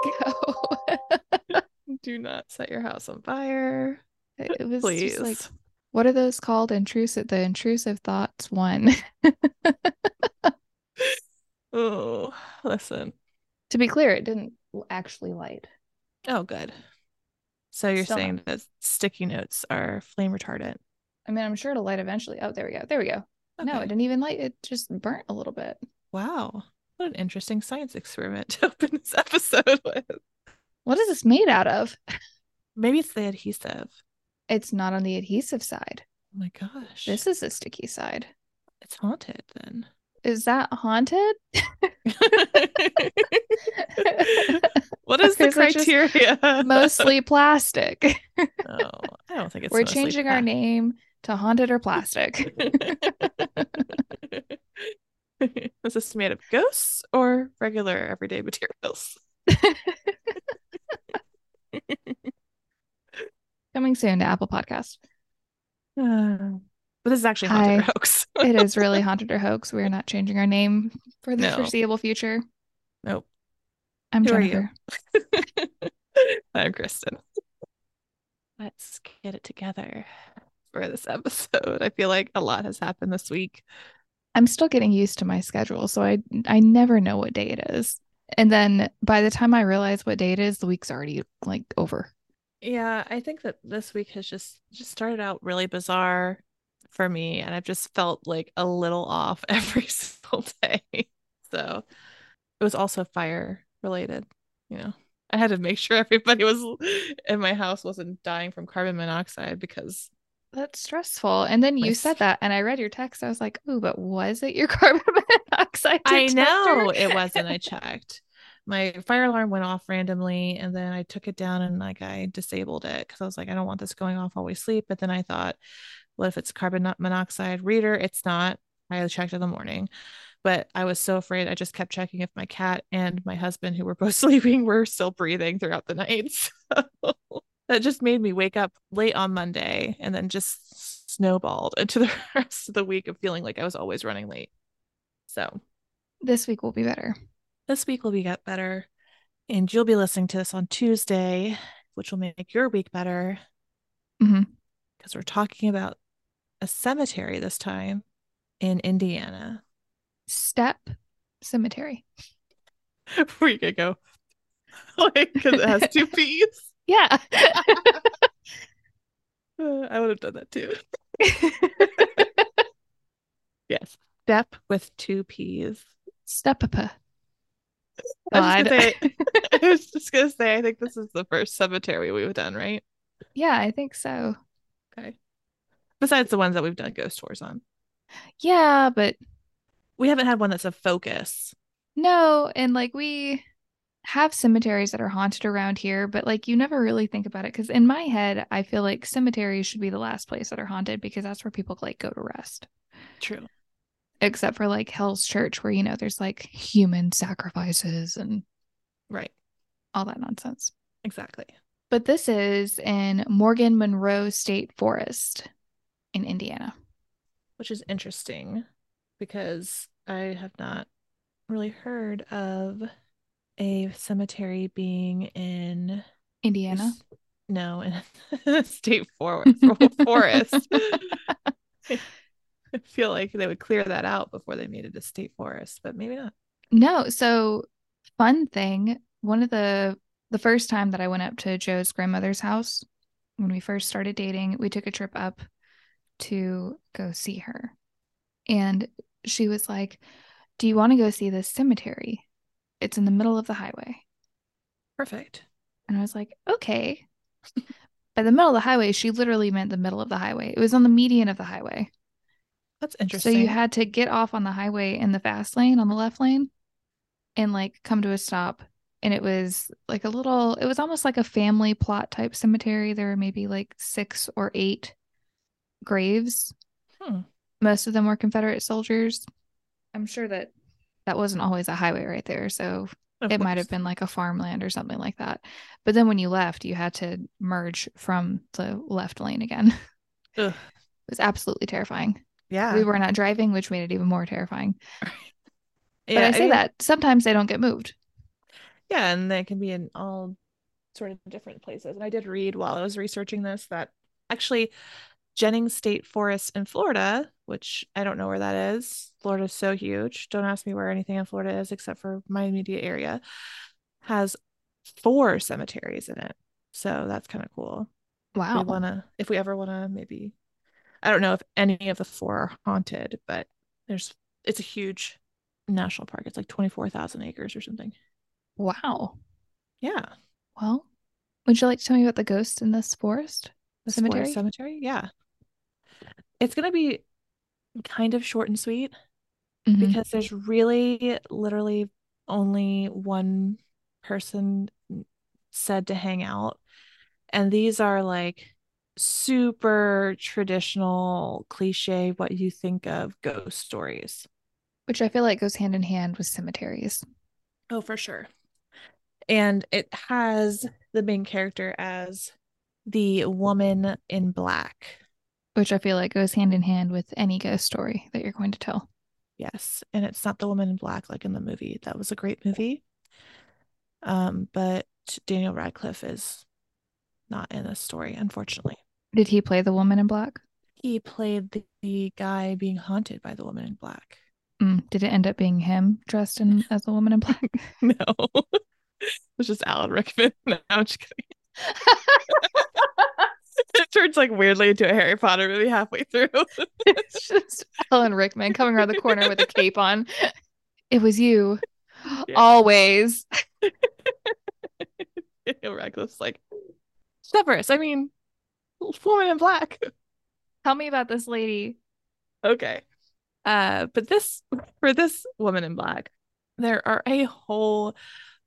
go. Do not set your house on fire. It was Please. just like, what are those called? Intrusive. The intrusive thoughts one. oh, listen. to be clear, it didn't actually light. Oh, good. So you're Still not. saying that sticky notes are flame retardant? I mean, I'm sure it'll light eventually. Oh, there we go. There we go. No, it didn't even light. It just burnt a little bit. Wow. What an interesting science experiment to open this episode with. What is this made out of? Maybe it's the adhesive. It's not on the adhesive side. Oh my gosh. This is the sticky side. it's haunted then. Is that haunted? what is the Or is it just criteria? Mostly plastic. Oh, I don't think it's We're changing our name to haunted or plastic. is this made of ghosts or regular everyday materials? Coming soon to Apple Podcast. Uh, but this is actually haunted or hoax. It is really haunted or hoax. We are not changing our name for the No. foreseeable future. Nope. I'm Who? Jennifer. I'm Kristen. Let's get it together for this episode. I feel like a lot has happened this week. I'm still getting used to my schedule, so I I never know what day it is. And then by the time I realize what day it is, the week's already like over. Yeah, I think that this week has just just started out really bizarre for me, and I've just felt like a little off every single day. So it was also fire related, you know. I had to make sure everybody was in my house wasn't dying from carbon monoxide because That's stressful. And then you said that, and I read your text. I was like, "Oh, but was it your carbon monoxide I know it wasn't. I checked. My fire alarm went off randomly, and then I took it down and like I disabled it because I was like, I don't want this going off while we sleep. But then I thought, what if it's carbon monoxide reader? It's not. I checked in the morning, but I was so afraid. I just kept checking if my cat and my husband, who were both sleeping, were still breathing throughout the night. So that just made me wake up late on Monday and then just snowballed into the rest of the week of feeling like I was always running late. So This week will be better. this week will be get better and you'll be listening to this on tuesday which will make your week better mm-hmm. because we're talking about a cemetery this time in indiana Stepp cemetery. where you could go like because it has two p's Yeah. I would have done that too. Yes. Stepp with two p's. Stepp I was, just God. gonna say, I was just gonna say i think this is the first cemetery we've done right? Yeah, I think so. okay. Besides the ones that we've done ghost tours on. Yeah, but we haven't had one that's a focus. No, and like we have cemeteries that are haunted around here, but like you never really think about it because in my head, I feel like cemeteries should be the last place that are haunted because that's where people like go to rest. True. Except for like Hell's Church, where you know there's like human sacrifices and Right. all that nonsense. Exactly. But this is in Morgan Monroe State Forest in Indiana. Which is interesting because I have not really heard of a cemetery being in Indiana. no, in a state for- forest. I feel like they would clear that out before they made it a state forest, but maybe not. No, so fun thing, one of the the first time that I went up to Joe's grandmother's house when we first started dating, we took a trip up to go see her. And she was like, "Do you want to go see this cemetery? It's in the middle of the highway." Perfect. And I was like, "Okay." By the middle of the highway, she literally meant the middle of the highway. It was on the median of the highway. That's interesting. So you had to get off on the highway in the fast lane on the left lane and like come to a stop. And it was like a little, it was almost like a family plot type cemetery. There were maybe like six or eight graves. Hmm. Most of them were Confederate soldiers. I'm sure that that wasn't always a highway right there. So Of it might have been like a farmland or something like that. But then when you left, you had to merge from the left lane again. It was absolutely terrifying. Yeah. We were not driving, which made it even more terrifying. But I say that sometimes they don't get moved. Yeah, and they can be in all sort of different places. And I did read while I was researching this that actually Jennings State Forest in Florida, which I don't know where that is. Florida's so huge. Don't ask me where anything in Florida is except for my immediate area, has four cemeteries in it. So that's kind of cool. Wow. We wanna if we ever wanna maybe I don't know if any of the four are haunted, but there's it's a huge national park. It's like 24,000 acres or something. Wow. Yeah. Well, would you like to tell me about the ghost in this forest? The cemetery? Forest cemetery. Yeah. It's gonna be kind of short and sweet Mhm. because there's really literally only one person said to hang out. And these are like super traditional cliche what you think of ghost stories. Which I feel like goes hand in hand with cemeteries. Oh, for sure. And it has the main character as the woman in black. Which I feel like goes hand in hand with any ghost story that you're going to tell. Yes. And it's not the woman in black like in the movie. That was a great movie. Um, but Daniel Radcliffe is not in this story, unfortunately. Did he play the woman in black? He played the, the guy being haunted by the woman in black. Mm, did it end up being him dressed in as a woman in black? No. it was just Alan Rickman. No, I'm just kidding. it turns like weirdly into a Harry Potter movie halfway through. it's just Alan Rickman coming around the corner with a cape on. It was you. Yeah. Always. Daniel Radcliffe's like, Severus, I mean, woman in black. Tell me about this lady. Okay. Uh, but this for this woman in black, there are a whole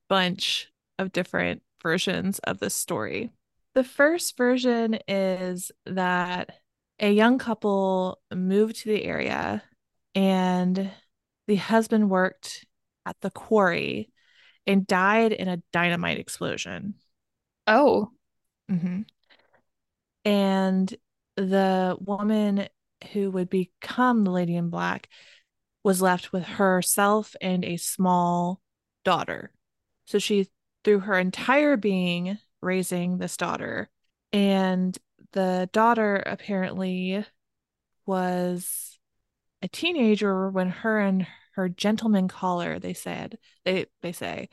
bunch of different versions of this story. The first version is that a young couple moved to the area and the husband worked at the quarry and died in a dynamite explosion. Oh, Mm-hmm. And the woman who would become the lady in black was left with herself and a small daughter. So she threw her entire being raising this daughter. And the daughter apparently was a teenager when her and her gentleman caller, they said, they they say,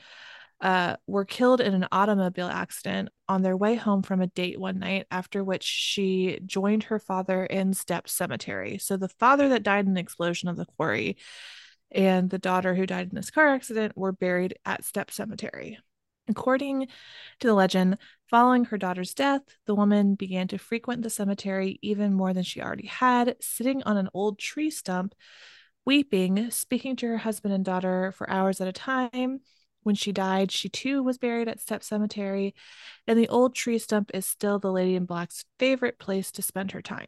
uh, were killed in an automobile accident on their way home from a date one night, after which she joined her father in Stepp Cemetery. So the father that died in the explosion of the quarry and the daughter who died in this car accident were buried at Stepp Cemetery. According to the legend, following her daughter's death, the woman began to frequent the cemetery even more than she already had, sitting on an old tree stump, weeping, speaking to her husband and daughter for hours at a time. When she died, she too was buried at Stepp Cemetery, and the old tree stump is still the Lady in Black's favorite place to spend her time.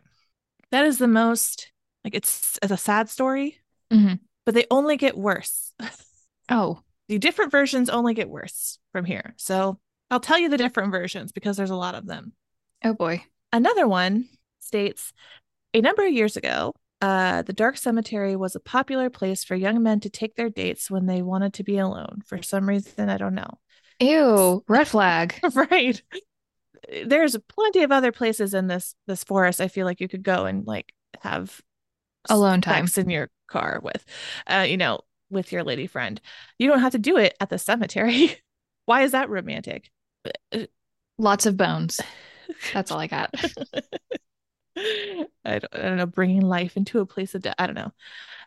That is the most, like, it's, it's a sad story, Mhm. but they only get worse. oh, the different versions only get worse from here. So I'll tell you the different versions because there's a lot of them. oh boy. Another one states a number of years ago, uh, the dark cemetery was a popular place for young men to take their dates when they wanted to be alone. For some reason, I don't know. Ew, red flag. right. There's plenty of other places in this this forest. I feel like you could go and like have Alone time. in your car with, uh, you know, with your lady friend. You don't have to do it at the cemetery. Why is that romantic? Lots of bones. That's all I got. I don't, I don't know, bringing life into a place of death. I don't know.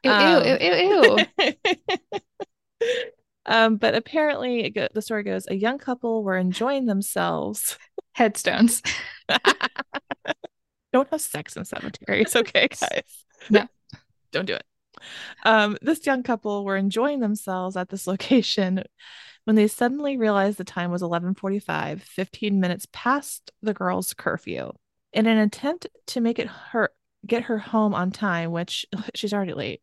Ew, Um, ew, ew, ew, ew. um, but apparently, it go- the story goes: a young couple were enjoying themselves. Headstones. Don't have sex in cemeteries, okay, guys? No. don't do it. Um, this young couple were enjoying themselves at this location when they suddenly realized the time was 11:45, 15 minutes past the girl's curfew. In an attempt to make it her get her home on time, which she's already late.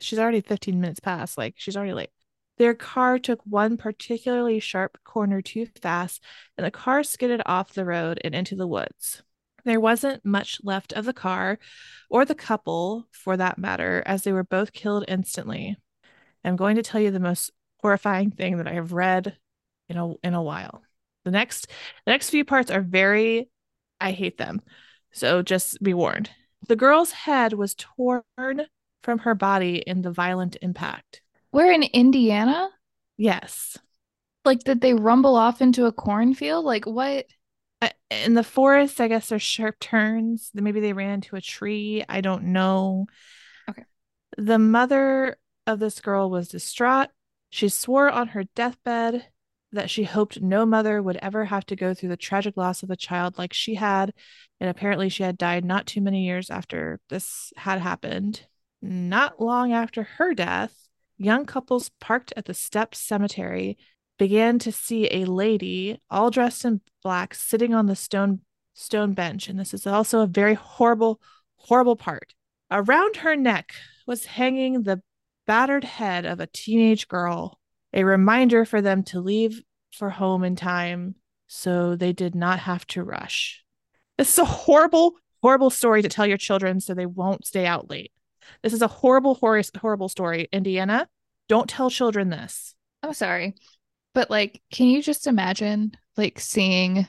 She's already 15 minutes past, like she's already late. Their car took one particularly sharp corner too fast, and the car skidded off the road and into the woods. There wasn't much left of the car or the couple, for that matter, as they were both killed instantly. I'm going to tell you the most horrifying thing that I have read in a in a while. The next the next few parts are very I hate them. So just be warned. The girl's head was torn from her body in the violent impact. We're in Indiana? Yes. Like did they rumble off into a cornfield? Like what? In the forest, I guess there's sharp turns. Maybe they ran into a tree. I don't know. Okay. The mother of this girl was distraught. She swore on her deathbed that she hoped no mother would ever have to go through the tragic loss of a child like she had. And apparently, she had died not too many years after this had happened. Not long after her death, young couples parked at the Stepps Cemetery began to see a lady all dressed in black sitting on the stone stone bench and this is also a very horrible horrible part around her neck was hanging the battered head of a teenage girl a reminder for them to leave for home in time so they did not have to rush. This is a horrible, horrible story to tell your children so they won't stay out late. This is a horrible, hor- horrible story. Indiana, don't tell children this. I'm sorry. But like, can you just imagine like seeing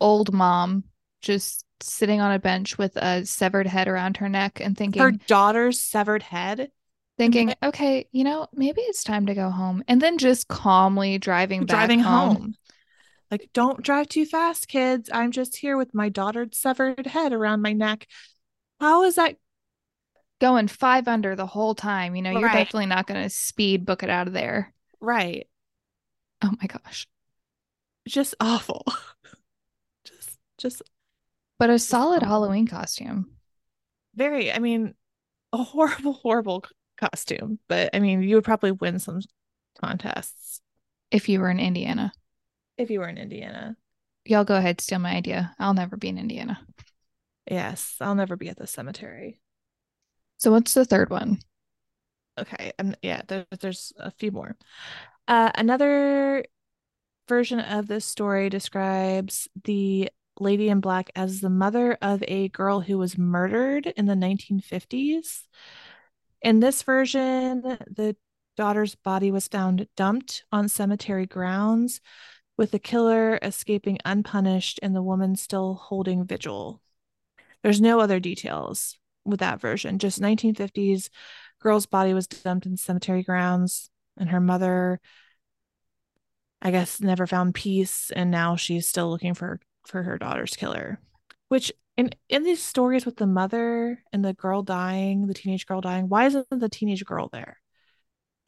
old mom just sitting on a bench with a severed head around her neck and thinking her daughter's severed head? thinking, okay, you know, maybe it's time to go home. And then just calmly driving driving home. home. Like, don't drive too fast, kids. I'm just here with my daughter's severed head around my neck. How is that going five under the whole time? You know, you're definitely not going to speed book it out of there. right? Oh my gosh. Just awful. just, just But a solid awful. Halloween costume. very, I mean, a horrible, horrible costume. But I mean, you would probably win some contests If you were in Indiana, if you were in Indiana. y'all go ahead, steal my idea. I'll never be in Indiana. Yes, I'll never be at the cemetery. So what's the third one? Okay, and yeah, there, there's a few more. Uh, another version of this story describes the lady in black as the mother of a girl who was murdered in the 1950s. In this version, the daughter's body was found dumped on cemetery grounds, with the killer escaping unpunished and the woman still holding vigil. There's no other details with that version, just 1950s girl's body was dumped in cemetery grounds and her mother i guess never found peace and now she's still looking for for her daughter's killer which in in these stories with the mother and the girl dying the teenage girl dying why isn't the teenage girl there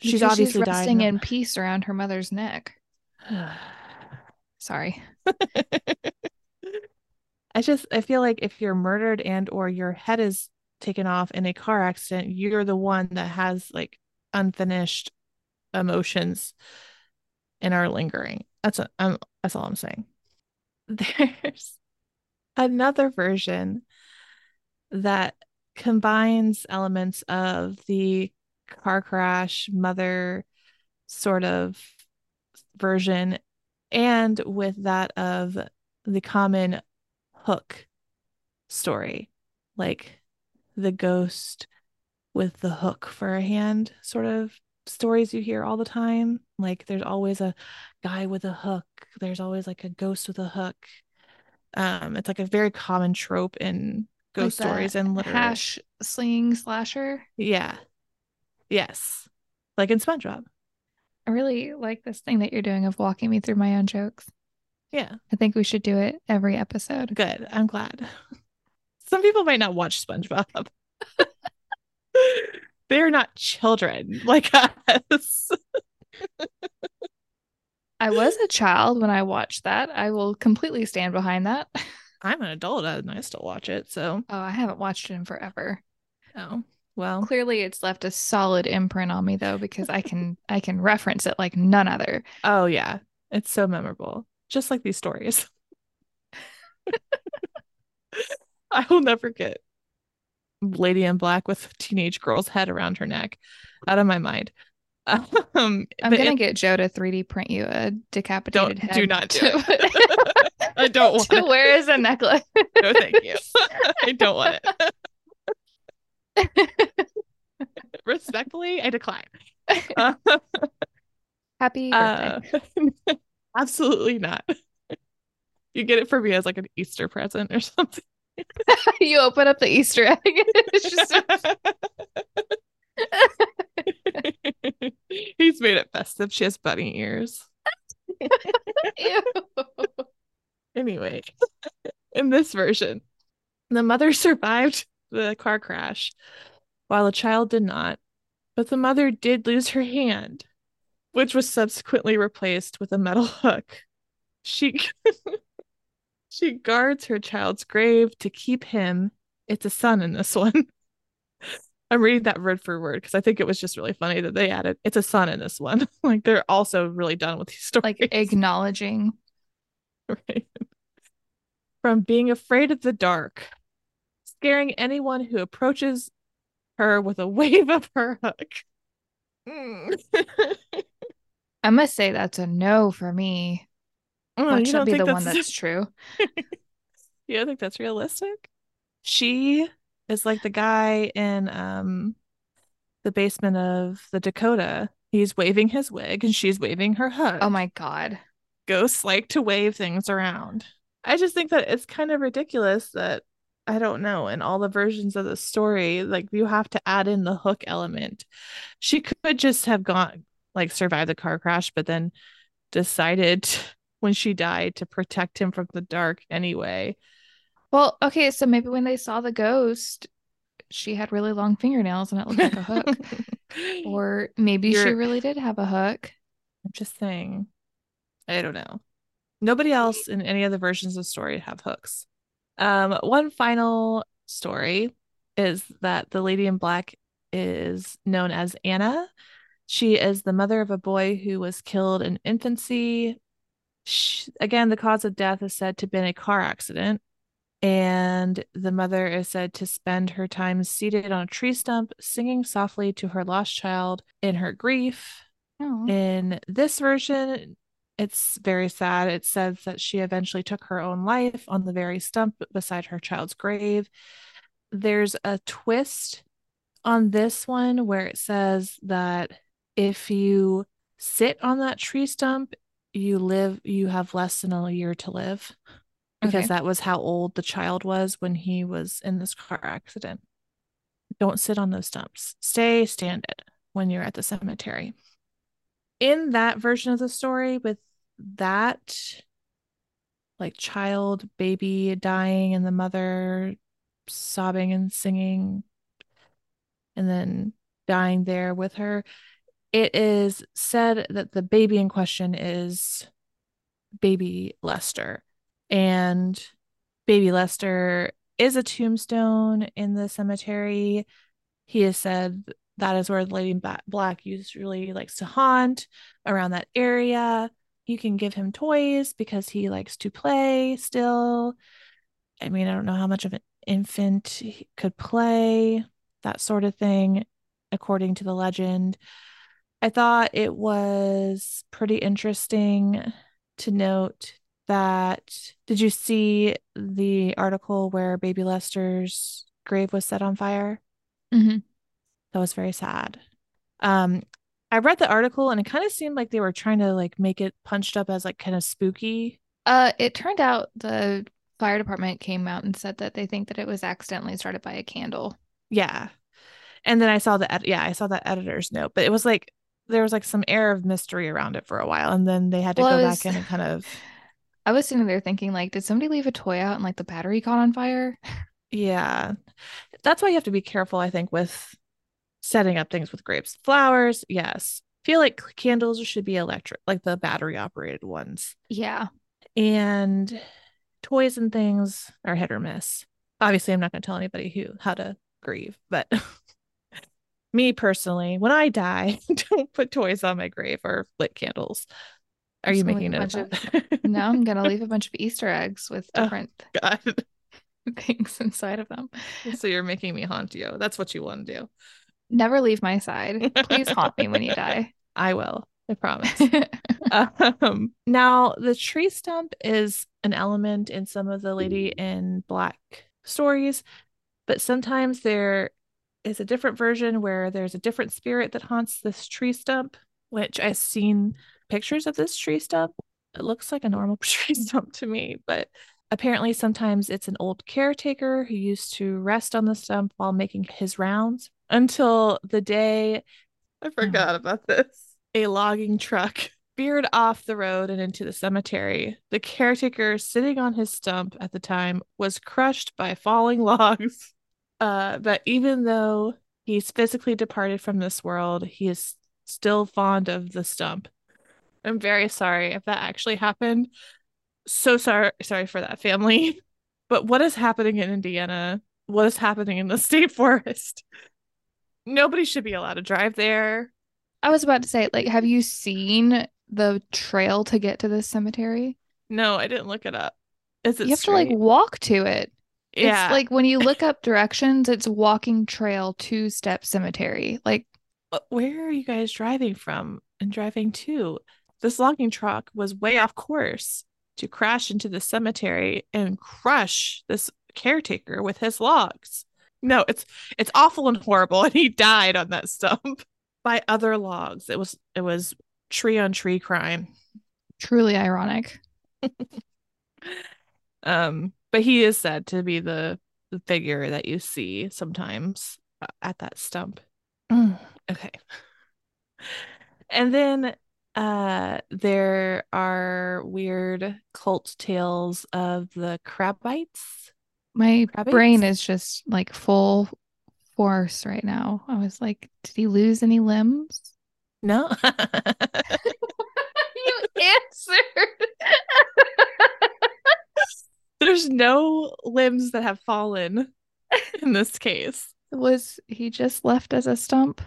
she's Because obviously she's resting in peace around her mother's neck. Sorry. I just I feel like if you're murdered and or your head is taken off in a car accident, you're the one that has like unfinished emotions and are lingering. That's that's all I'm saying. There's another version that combines elements of the car crash mother sort of version and with that of the common hook story, like the ghost with the hook for a hand sort of stories you hear all the time. Like there's always a guy with a hook, there's always like a ghost with a hook. Um, it's like a very common trope in ghost Like stories and literature. Hash sling slasher. Yeah. Yes. Like in SpongeBob. I really like this thing that you're doing of walking me through my own jokes. Yeah. I think we should do it every episode. Good. I'm glad. Some people might not watch SpongeBob. They're not children like us. I was a child when I watched that. I will completely stand behind that. I'm an adult and I still watch it. So, Oh, I haven't watched it in forever. oh, well, Clearly it's left a solid imprint on me though because I can I can reference it like none other. oh, yeah. It's so memorable. Just like these stories. I will never get Lady in Black with a teenage girl's head around her neck out of my mind. Um, I'm gonna it- get Joe to 3D print you a decapitated head. do not do to, it. I don't want to it. wear as a necklace. No, thank you. I don't want it. Respectfully, I decline. Uh, Happy uh, birthday. Absolutely not. You get it for me as like an Easter present or something. you open up the Easter egg. it's just He's made it festive. She has bunny ears. Anyway, in this version, the mother survived the car crash while the child did not, but the mother did lose her hand, which was subsequently replaced with a metal hook. She she guards her child's grave to keep him. It's a son in this one. I'm reading that word for word because I think it was just really funny that they added it's a son in this one. like they're also really done with these stories. like acknowledging. right. From being afraid of the dark, scaring anyone who approaches her with a wave of her hook. Mm. I must say that's a no for me. Oh, should don't be think the one that's- that's true. You don't think that's realistic? She is like the guy in um the basement of the Dakota. He's waving his wig and she's waving her hook. Oh my god. Ghosts like to wave things around. I just think that it's kind of ridiculous that I don't know, in all the versions of the story, like you have to add in the hook element. She could just have gone like survived the car crash, but then decided when she died to protect him from the dark anyway. Well, okay, so maybe when they saw the ghost, she had really long fingernails and it looked like a hook. Or maybe she You're- really did have a hook. I'm just saying. I don't know. Nobody else in any of the versions of the story have hooks. Um, one final story is that the lady in black is known as Anna. She is the mother of a boy who was killed in infancy. Sh again, the cause of death is said to have been a car accident. And the mother is said to spend her time seated on a tree stump, singing softly to her lost child in her grief. Oh. In this version, it's very sad. It says that she eventually took her own life on the very stump beside her child's grave. There's a twist on this one where it says that if you sit on that tree stump, you live, you have less than a year to live because Okay. that was how old the child was when he was in this car accident. Don't sit on those stumps. Stay standing when you're at the cemetery. In that version of the story, with that like child, baby dying, and the mother sobbing and singing, and then dying there with her, it is said that the baby in question is baby Lester. And baby Lester is a tombstone in the cemetery. He has said that is where the Lady Black usually likes to haunt around that area. You can give him toys because he likes to play still. I mean, I don't know how much of an infant he could play, that sort of thing, according to the legend. I thought it was pretty interesting to note that did you see the article where baby Lester's grave was set on fire? Mhm. That was very sad. Um, I read the article and it kind of seemed like they were trying to like make it punched up as like kind of spooky. Uh, it turned out the fire department came out and said that they think that it was accidentally started by a candle. Yeah. And then I saw the ed- yeah, I saw that editor's note, but it was like there was like some air of mystery around it for a while, and then they had to Well, go I back in and kind of I was sitting there thinking, like, did somebody leave a toy out and like the battery caught on fire? Yeah. That's why you have to be careful, I think, with setting up things with grapes. Flowers, yes. Feel like candles should be electric, like the battery operated ones. Yeah. And toys and things are hit or miss. Obviously, I'm not going to tell anybody who how to grieve, but me personally, when I die, don't put toys on my grave or lit candles. Are Just you making a of? No, I'm gonna leave a bunch of Easter eggs with Oh. different God. things inside of them. So you're making me haunt you. That's what you want to do. Never leave my side. Please haunt me when you die. I will. I promise. um, now, the tree stump is an element in some of the Lady in Black stories, but sometimes there is a different version where there's a different spirit that haunts this tree stump, which I've seen pictures of this tree stump. it looks like a normal tree stump to me, but apparently sometimes it's an old caretaker who used to rest on the stump while making his rounds until the day I um, forgot about this. A logging truck veered off the road and into the cemetery. The caretaker sitting on his stump at the time was crushed by falling logs. Uh, but even though he's physically departed from this world, he is still fond of the stump. I'm very sorry if that actually happened. So sorry sorry for that family. But what is happening in Indiana? What is happening in the state forest? Nobody should be allowed to drive there. I was about to say, like, have you seen the trail to get to this cemetery? No, I didn't look it up. Is it You have straight? to like walk to it. Yeah. It's like when you look up directions, it's walking trail two Stepp cemetery. Like, Uh, where are you guys driving from and driving to? This logging truck was way off course to crash into the cemetery and crush this caretaker with his logs. No, it's it's awful and horrible, and he died on that stump by other logs. It was it was tree on tree crime. truly ironic. Um, but he is said to be the the figure that you see sometimes uh, at that stump. Mm. Okay. And then uh there are weird cult tales of the Crabbites. My Crabbates? brain is just like full force right now. I was like, did he lose any limbs? No. You answered. There's no limbs that have fallen in this case. Was he just left as a stump?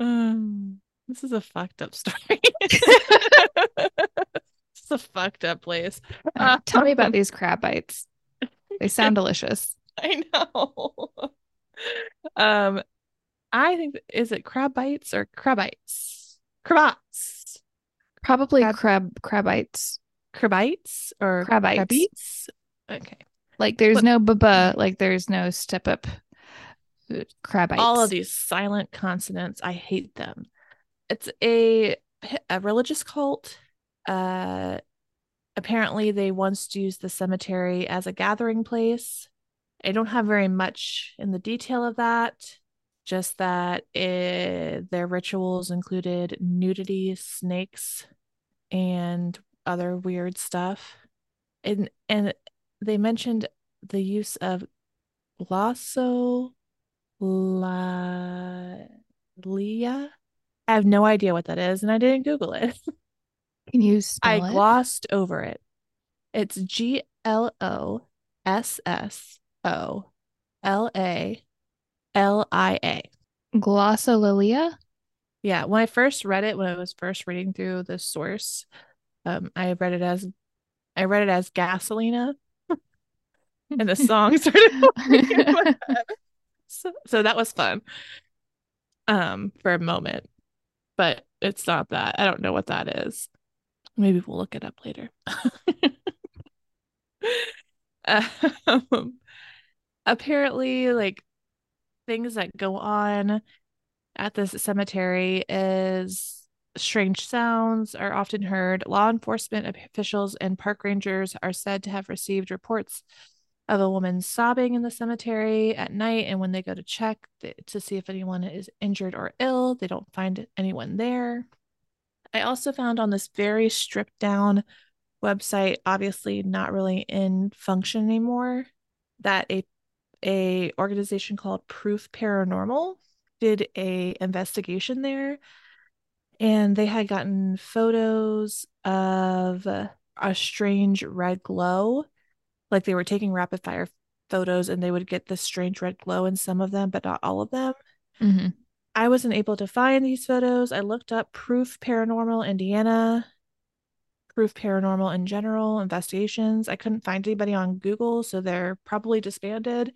Um, this is a fucked up story. It's a fucked up place. Right, tell me about these crab bites. They sound delicious. I know. Um, I think is it crab bites or crab crabites? Crabats. Probably Crab- crab crab bites. Crabites or Crabites. crabites? Okay. Like there's What- no baba, like there's no step up uh, crab. All of these silent consonants, I hate them. It's a a religious cult. Uh apparently they once used the cemetery as a gathering place. I don't have very much in the detail of that. Just that it, their rituals included nudity, snakes, and other weird stuff. And and they mentioned the use of glosso Lia. I have no idea what that is, and I didn't Google it. Can you I spell it? I glossed over it. It's G L O S S O L A L I A. Glossolalia? Yeah, when I first read it, when I was first reading through the source, um, I read it as I read it as Gasolina, and the song started playing in my head. So, so that was fun. Um, for a moment, but it's not that. I don't know what that is. Maybe we'll look it up later. um, apparently, like things that go on at this cemetery is strange sounds are often heard. Law enforcement officials and park rangers are said to have received reports of a woman sobbing in the cemetery at night. And when they go to check to see if anyone is injured or ill, they don't find anyone there. I also found on this very stripped down website, obviously not really in function anymore, that a a organization called Proof Paranormal did a investigation there and they had gotten photos of a strange red glow like they were taking rapid fire photos and they would get this strange red glow in some of them but not all of them. Hmm i wasn't able to find these photos. I looked up proof paranormal indiana proof paranormal in general investigations. I couldn't find anybody on google so they're probably disbanded.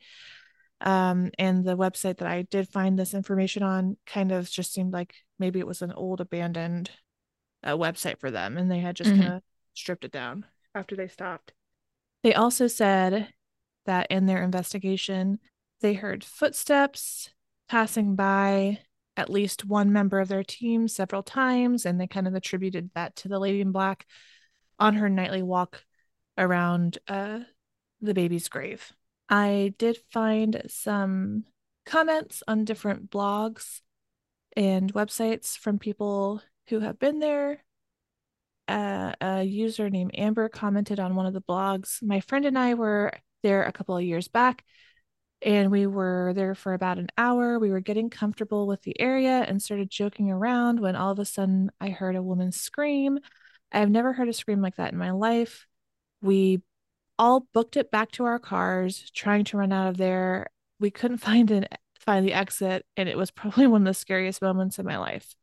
Um, and the website that I did find this information on kind of just seemed like maybe it was an old abandoned uh, website for them and they had just Mhm. kind of stripped it down after they stopped. They also said that in their investigation, they heard footsteps passing by at least one member of their team several times, and they kind of attributed that to the lady in black on her nightly walk around uh, the baby's grave. I did find some comments on different blogs and websites from people who have been there. Uh, a user named Amber commented on one of the blogs. My friend and I were there a couple of years back and we were there for about an hour. We were getting comfortable with the area and started joking around when all of a sudden I heard a woman scream. I've never heard a scream like that in my life. We all booked it back to our cars, trying to run out of there. We couldn't find an find the exit, and it was probably one of the scariest moments of my life.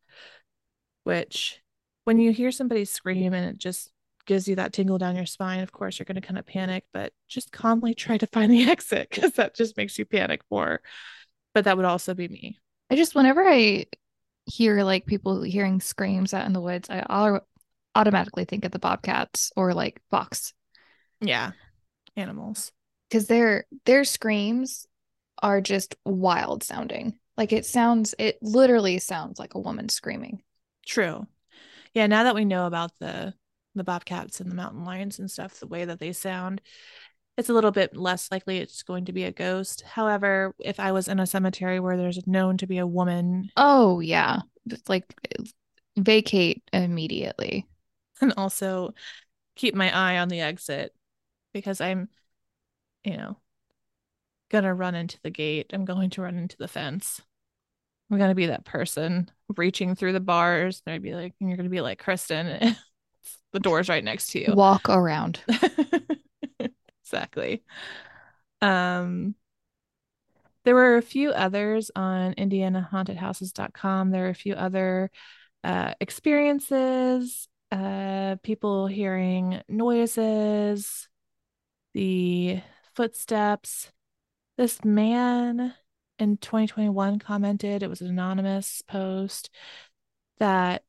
Which, when you hear somebody scream and it just gives you that tingle down your spine, of course, you're going to kind of panic, but just calmly try to find the exit because that just makes you panic more. But that would also be me. I just, whenever I hear like people hearing screams out in the woods, I automatically think of the bobcats or like fox. Yeah, animals. Because their their screams are just wild sounding. Like it sounds, it literally sounds like a woman screaming. True. Yeah. Now that we know about the the bobcats and the mountain lions and stuff, the way that they sound, it's a little bit less likely it's going to be a ghost. However, if I was in a cemetery where there's known to be a woman, oh yeah, it's like vacate immediately. And also keep my eye on the exit because I'm, you know, gonna run into the gate. I'm going to run into the fence. I'm gonna be that person reaching through the bars. And I'd be like, and you're gonna be like Kristen. the door's right next to you. Walk around. exactly. Um there were a few others on indianahauntedhouses.com. There are a few other uh, experiences, uh, people hearing noises, the footsteps. This man in 2021 commented, it was an anonymous post, that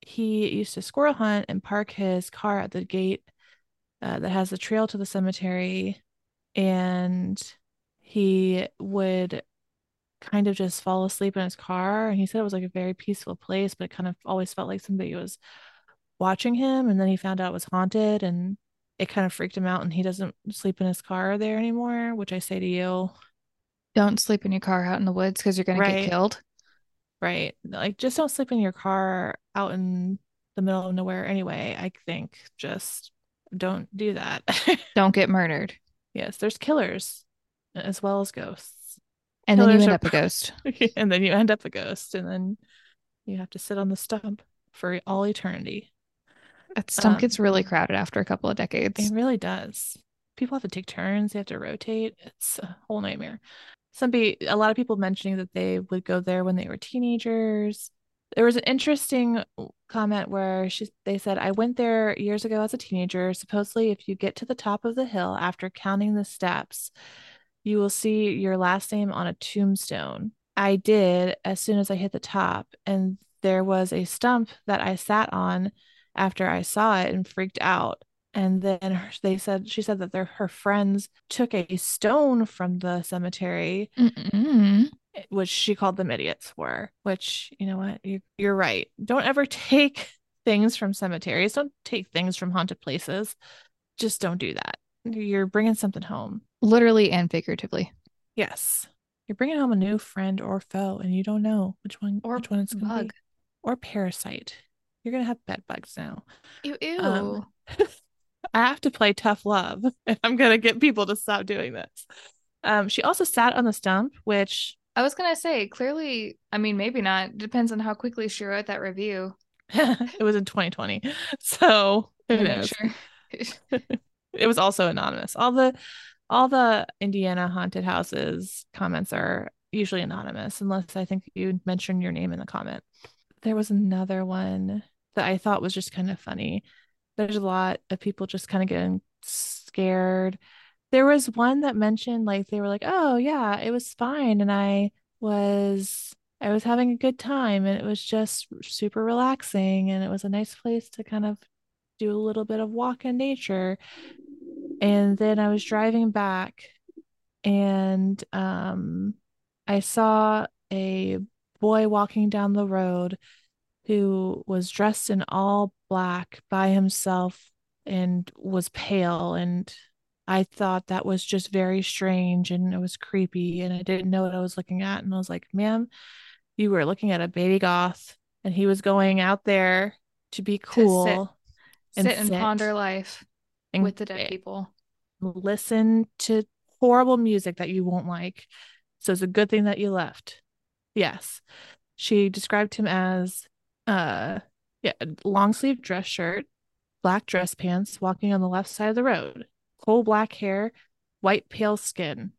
he used to squirrel hunt and park his car at the gate uh, that has the trail to the cemetery. And he would kind of just fall asleep in his car. And he said it was like a very peaceful place, but it kind of always felt like somebody was watching him. And then he found out it was haunted and it kind of freaked him out. And he doesn't sleep in his car there anymore, which I say to you, don't sleep in your car out in the woods because you're going Right. to get killed. right? Like just don't sleep in your car out in the middle of nowhere anyway. I think just don't do that. Don't get murdered. yes, there's killers as well as ghosts. And then you end up a ghost. and then you end up a ghost and then you have to sit on the stump for all eternity. That stump Um, gets really crowded after a couple of decades. It really does. People have to take turns, they have to rotate. It's a whole nightmare. Somebody, a lot of people mentioning that they would go there when they were teenagers. There was an interesting comment where she they said, I went there years ago as a teenager. Supposedly, if you get to the top of the hill after counting the steps, you will see your last name on a tombstone. I did as soon as I hit the top, and there was a stump that I sat on after I saw it and freaked out. And then they said she said that their her friends took a stone from the cemetery, Mm-mm. which she called them idiots for. Which you know what, you, you're right. Don't ever take things from cemeteries. Don't take things from haunted places. Just don't do that. You're bringing something home. Literally and figuratively. Yes, you're bringing home a new friend or foe, and you don't know which one Or which one it's going to be. bug. Or parasite. You're gonna have bed bugs now. Ew, ew. Um, I have to play tough love, and I'm gonna get people to stop doing this. Um, she also sat on the stump, which I was gonna say, clearly, I mean, maybe not. Depends on how quickly she wrote that review. it was in 2020, so who knows? sure. It was also anonymous. All the all the Indiana haunted houses comments are usually anonymous, unless I think you mention your name in the comment. There was another one that I thought was just kind of funny. There's a lot of people just kind of getting scared. There was one that mentioned like they were like, "Oh yeah, it was fine," and I was I was having a good time, and it was just super relaxing, and it was a nice place to kind of do a little bit of walk in nature. And then I was driving back and um I saw a boy walking down the road who was dressed in all black by himself and was pale and I thought that was just very strange and it was creepy and I didn't know what I was looking at and I was like, "Ma'am, you were looking at a baby goth and he was going out there to be cool to sit, and sit and sit ponder life and with the dead people. listen to horrible music that you won't like. So it's a good thing that you left. Yes. She described him as uh yeah, long sleeve dress shirt, black dress pants, walking on the left side of the road, coal black hair, white pale skin.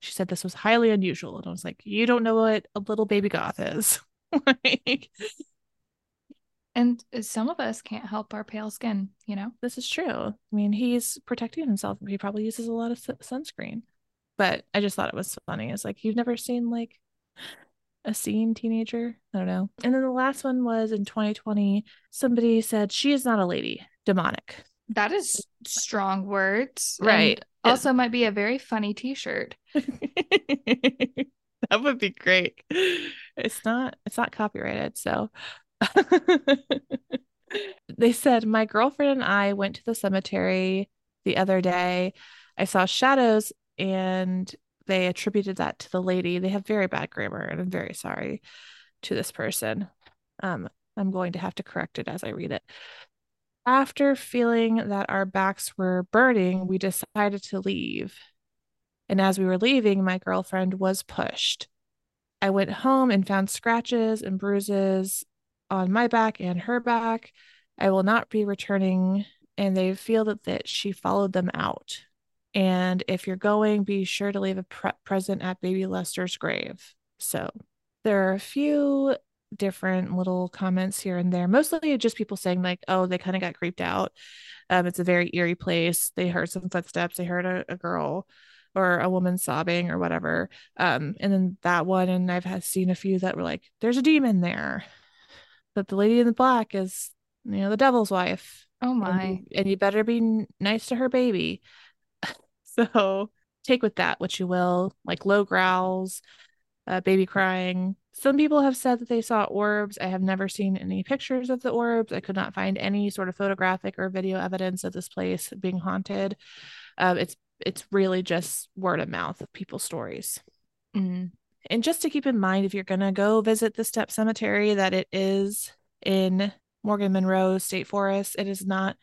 She said this was highly unusual. And I was like, you don't know what a little baby goth is. like, And some of us can't help our pale skin, you know? this is true. I mean, he's protecting himself. He probably uses a lot of su- sunscreen. But I just thought it was funny. It's like you've never seen like a scene teenager. I don't know. And then the last one was in 2020. Somebody said she is not a lady, demonic. That is strong words. and Right. Also might be a very funny t-shirt. that would be great. It's not it's not copyrighted, so they said my girlfriend and I went to the cemetery the other day. I saw shadows and they attributed that to the lady. They have very bad grammar and I'm very sorry to this person. Um I'm going to have to correct it as I read it. After feeling that our backs were burning, we decided to leave. And as we were leaving, my girlfriend was pushed. I went home and found scratches and bruises on my back and her back. I will not be returning, and they feel that, that she followed them out. And if you're going, be sure to leave a pre- present at baby Lester's grave. So there are a few different little comments here and there, mostly just people saying, like, oh, they kind of got creeped out. Um, it's a very eerie place. They heard some footsteps, they heard a, a girl or a woman sobbing or whatever. Um, and then that one, and I've had seen a few that were like, there's a demon there. But the lady in the black is, you know, the devil's wife. Oh my. you, and you better be nice to her baby. So take with that what you will, like low growls, uh, baby crying. Some people have said that they saw orbs. I have never seen any pictures of the orbs. I could not find any sort of photographic or video evidence of this place being haunted. Um, it's it's really just word of mouth of people's stories. Mm. And just to keep in mind, if you're gonna go visit the Stepp Cemetery, that it is in Morgan Monroe State Forest. It is not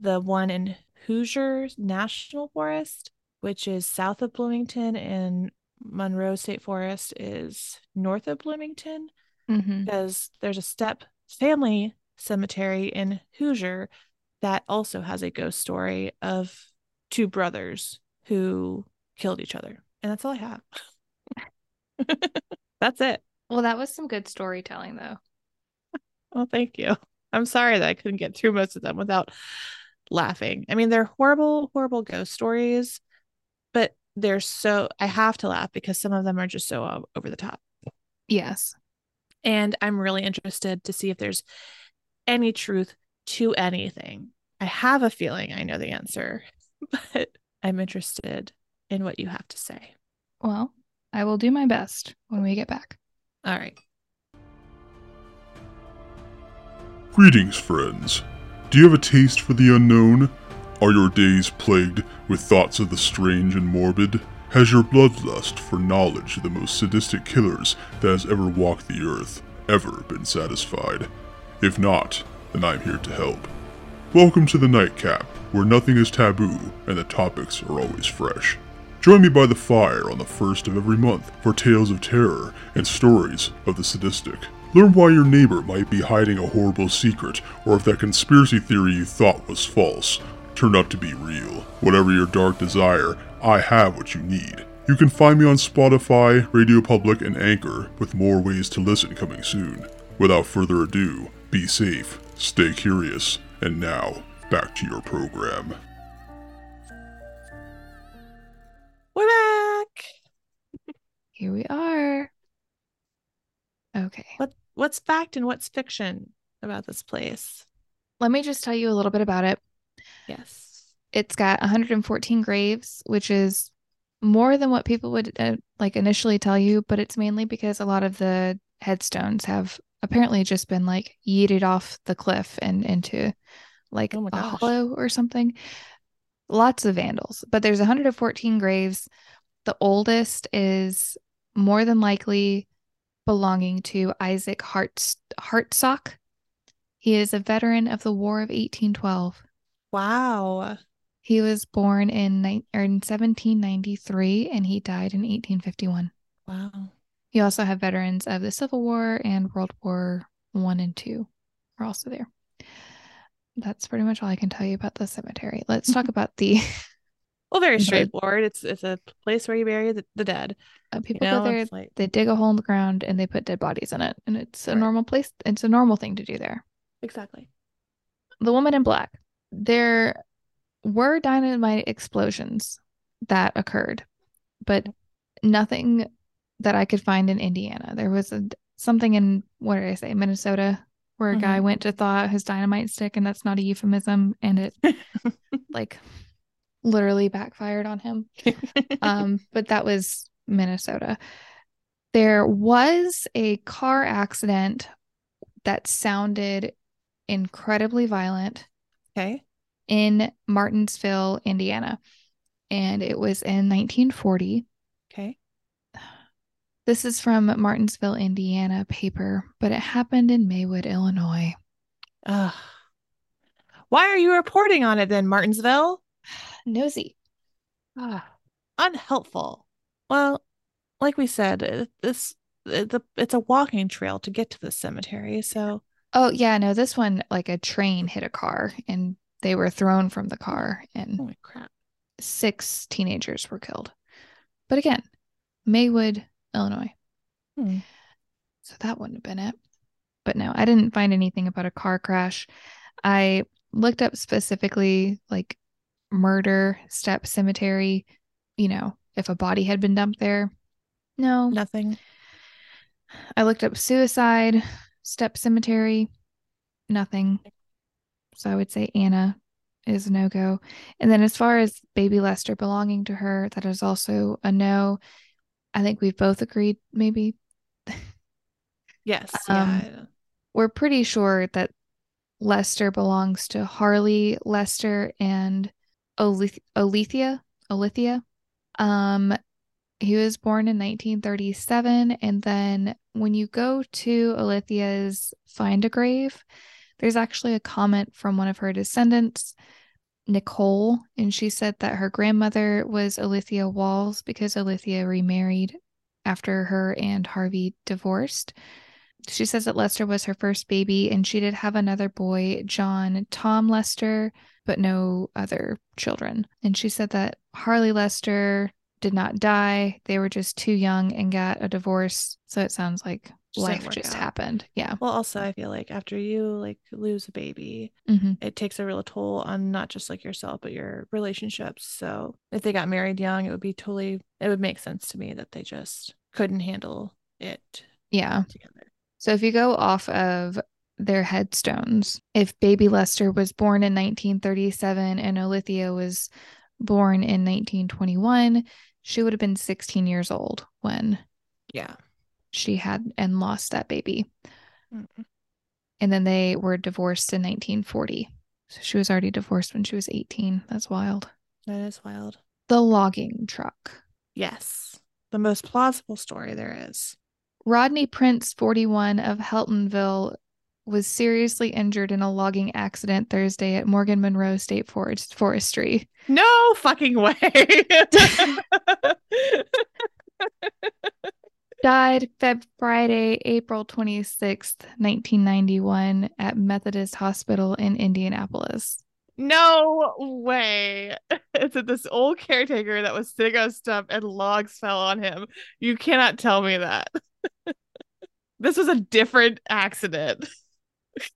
the one in Hoosier National Forest, which is south of Bloomington, and Monroe State Forest is north of Bloomington hmm because there's a Stepp family cemetery in Hoosier that also has a ghost story of two brothers who killed each other. And that's all I have. that's it. Well, that was some good storytelling though. Well, thank you. I'm sorry that I couldn't get through most of them without laughing. I mean, they're horrible, horrible ghost stories, but they're so, I have to laugh because some of them are just so over the top. Yes. And I'm really interested to see if there's any truth to anything. I have a feeling I know the answer, but I'm interested in what you have to say. Well, I will do my best when we get back. All right. Greetings, friends. Do you have a taste for the unknown? Are your days plagued with thoughts of the strange and morbid? Has your bloodlust for knowledge of the most sadistic killers that has ever walked the earth ever been satisfied? If not, then I'm here to help. Welcome to the Nightcap, where nothing is taboo and the topics are always fresh. Join me by the fire on the first of every month for tales of terror and stories of the sadistic. Learn why your neighbor might be hiding a horrible secret, or if that conspiracy theory you thought was false turned out to be real. Whatever your dark desire, I have what you need. You can find me on Spotify, Radio Public, and Anchor, with more ways to listen coming soon. Without further ado, be safe, stay curious, and now, back to your program. What's fact and what's fiction about this place? Let me just tell you a little bit about it. Yes. It's got 114 graves, which is more than what people would uh, like initially tell you, but it's mainly because a lot of the headstones have apparently just been like yeeted off the cliff and into like Oh a hollow or something. Lots of vandals, but there's 114 graves. The oldest is more than likely belonging to Isaac Harts- Hartsock. He is a veteran of the War of 1812. Wow. He was born in, ni- or er, in 1793 and he died in 1851. Wow. You also have veterans of the Civil War and World War One and Two are also there. That's pretty much all I can tell you about the cemetery. Let's talk about the Well, very straightforward. It's it's a place where you bury the, the dead. uh, You people know, go there. like They dig a hole in the ground and they put dead bodies in it, and it's a Right. normal place. It's a normal thing to do there. exactly. The woman in black. There were dynamite explosions that occurred, but nothing that I could find in Indiana. There was a, something in what did I say, Minnesota, where a guy went to thaw out his dynamite stick, and that's not a euphemism, and it like literally backfired on him. Um, but that was Minnesota. There was a car accident that sounded incredibly violent okay. in Martinsville, Indiana. And it was in 1940. Okay. This is from Martinsville, Indiana paper, but it happened in Maywood, Illinois. Ugh. Why are you reporting on it then, Martinsville? Nosy. Ah, unhelpful. Well, like we said, uh, this uh, the it's a walking trail to get to the cemetery. So Oh, yeah, no, this one, like a train hit a car and they were thrown from the car and holy crap. six teenagers were killed. But again, Maywood, Illinois. Hmm. So that wouldn't have been it. But no, I didn't find anything about a car crash. I looked up specifically like murder, Stepp cemetery, you know, if a body had been dumped there. No. Nothing. I looked up suicide, Stepp cemetery, nothing. So I would say Anna is no go. And then as far as baby Lester belonging to her, that is also a no. I think we've both agreed, maybe. Yes. Um, yeah. We're pretty sure that Lester belongs to Harley Lester and Olith- Olethea. Olethea. Um, he was born in 1937, and then when you go to Olethea's find a grave, there's actually a comment from one of her descendants, Nicole, and she said that her grandmother was Olethea Walls because Olethea remarried after her and Harvey divorced. She says that Lester was her first baby, and she did have another boy, John Tom Lester, but no other children. And she said that Harley Lester did not die. They were just too young and got a divorce. So it sounds like Just life just out. happened. Yeah. Well, also I feel like after you like lose a baby, hmm it takes a real toll on not just like yourself but your relationships. So if they got married young, it would be totally it would make sense to me that they just couldn't handle it Yeah. together. So if you go off of their headstones, if baby Lester was born in 1937 and Olithia was born in 1921, she would have been 16 years old when Yeah. she had and lost that baby. Mm. And then they were divorced in 1940. So she was already divorced when she was 18. That's wild. That is wild. The logging truck. Yes. The most plausible story there is. Rodney Prince, 41 of Heltonville, was seriously injured in a logging accident Thursday at Morgan Monroe State Forest Forestry. No fucking way. Died Feb Friday, April 26th, 1991 at Methodist Hospital in Indianapolis. no way. It's that this old caretaker that was sitting on a stump and logs fell on him. You cannot tell me that. This was a different accident.